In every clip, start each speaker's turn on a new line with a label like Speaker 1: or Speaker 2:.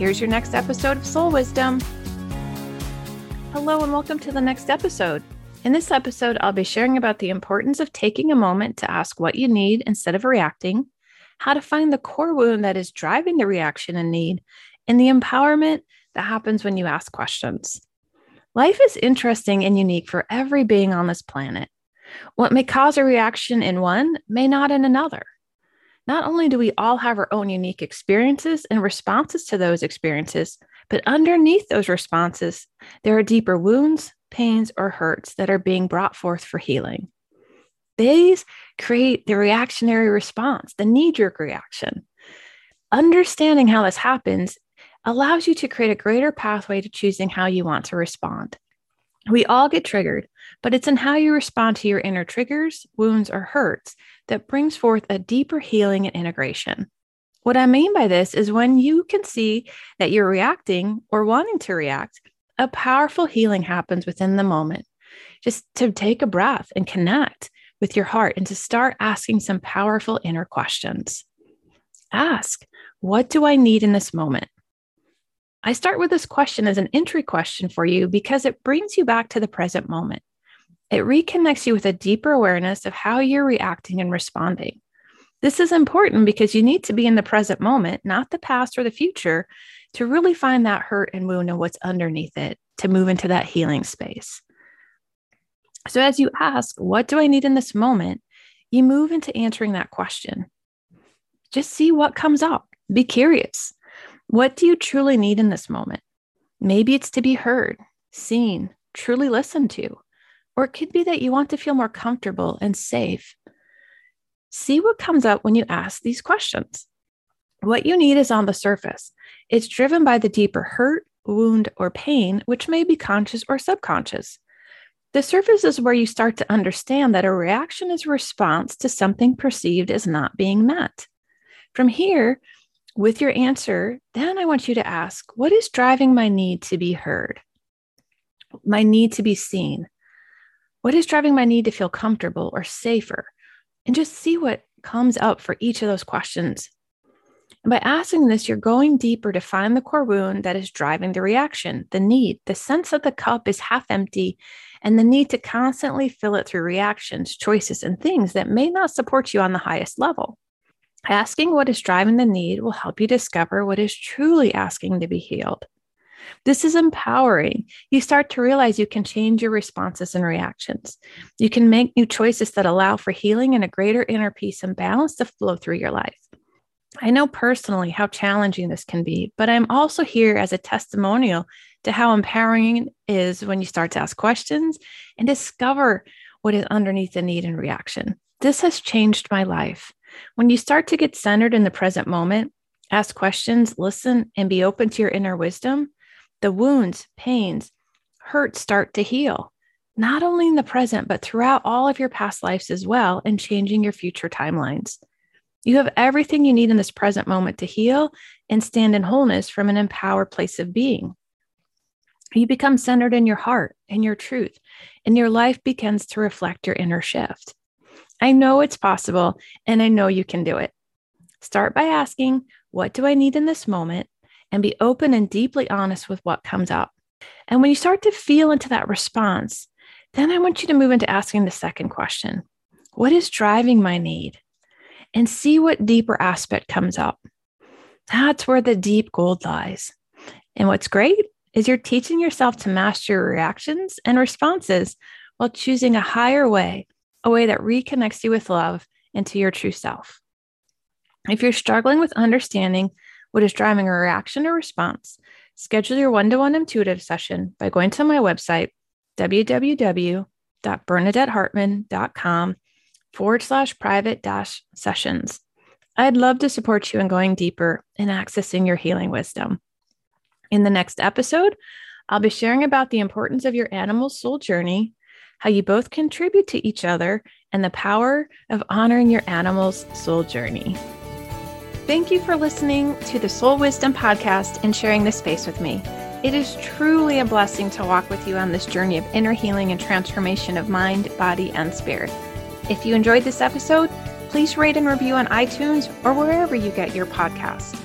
Speaker 1: Here's your next episode of Soul Wisdom. Hello, and welcome to the next episode. In this episode, I'll be sharing about the importance of taking a moment to ask what you need instead of reacting, how to find the core wound that is driving the reaction and need, and the empowerment that happens when you ask questions. Life is interesting and unique for every being on this planet. What may cause a reaction in one may not in another. Not only do we all have our own unique experiences and responses to those experiences, but underneath those responses, there are deeper wounds, pains, or hurts that are being brought forth for healing. These create the reactionary response, the knee jerk reaction. Understanding how this happens allows you to create a greater pathway to choosing how you want to respond. We all get triggered, but it's in how you respond to your inner triggers, wounds, or hurts that brings forth a deeper healing and integration. What I mean by this is when you can see that you're reacting or wanting to react, a powerful healing happens within the moment. Just to take a breath and connect with your heart and to start asking some powerful inner questions. Ask, what do I need in this moment? I start with this question as an entry question for you because it brings you back to the present moment. It reconnects you with a deeper awareness of how you're reacting and responding. This is important because you need to be in the present moment, not the past or the future, to really find that hurt and wound and what's underneath it to move into that healing space. So, as you ask, What do I need in this moment? you move into answering that question. Just see what comes up. Be curious. What do you truly need in this moment? Maybe it's to be heard, seen, truly listened to. Or it could be that you want to feel more comfortable and safe. See what comes up when you ask these questions. What you need is on the surface. It's driven by the deeper hurt, wound, or pain, which may be conscious or subconscious. The surface is where you start to understand that a reaction is a response to something perceived as not being met. From here, with your answer, then I want you to ask what is driving my need to be heard? My need to be seen? What is driving my need to feel comfortable or safer? And just see what comes up for each of those questions. And by asking this, you're going deeper to find the core wound that is driving the reaction, the need, the sense that the cup is half empty, and the need to constantly fill it through reactions, choices, and things that may not support you on the highest level. Asking what is driving the need will help you discover what is truly asking to be healed. This is empowering. You start to realize you can change your responses and reactions. You can make new choices that allow for healing and a greater inner peace and balance to flow through your life. I know personally how challenging this can be, but I'm also here as a testimonial to how empowering it is when you start to ask questions and discover what is underneath the need and reaction. This has changed my life. When you start to get centered in the present moment, ask questions, listen, and be open to your inner wisdom, the wounds, pains, hurts start to heal, not only in the present, but throughout all of your past lives as well, and changing your future timelines. You have everything you need in this present moment to heal and stand in wholeness from an empowered place of being. You become centered in your heart and your truth, and your life begins to reflect your inner shift. I know it's possible, and I know you can do it. Start by asking, What do I need in this moment? and be open and deeply honest with what comes up. And when you start to feel into that response, then I want you to move into asking the second question What is driving my need? And see what deeper aspect comes up. That's where the deep gold lies. And what's great is you're teaching yourself to master your reactions and responses while choosing a higher way, a way that reconnects you with love and to your true self. If you're struggling with understanding what is driving a reaction or response, schedule your one to one intuitive session by going to my website, www.bernadettehartman.com forward slash private dash sessions. I'd love to support you in going deeper and accessing your healing wisdom. In the next episode, I'll be sharing about the importance of your animal soul journey, how you both contribute to each other, and the power of honoring your animal's soul journey. Thank you for listening to the Soul Wisdom Podcast and sharing this space with me. It is truly a blessing to walk with you on this journey of inner healing and transformation of mind, body, and spirit. If you enjoyed this episode, please rate and review on iTunes or wherever you get your podcast.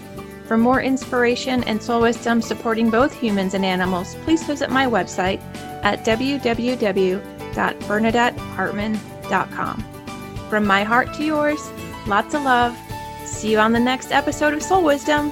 Speaker 1: For more inspiration and soul wisdom supporting both humans and animals, please visit my website at www.bernadettehartman.com. From my heart to yours, lots of love. See you on the next episode of Soul Wisdom.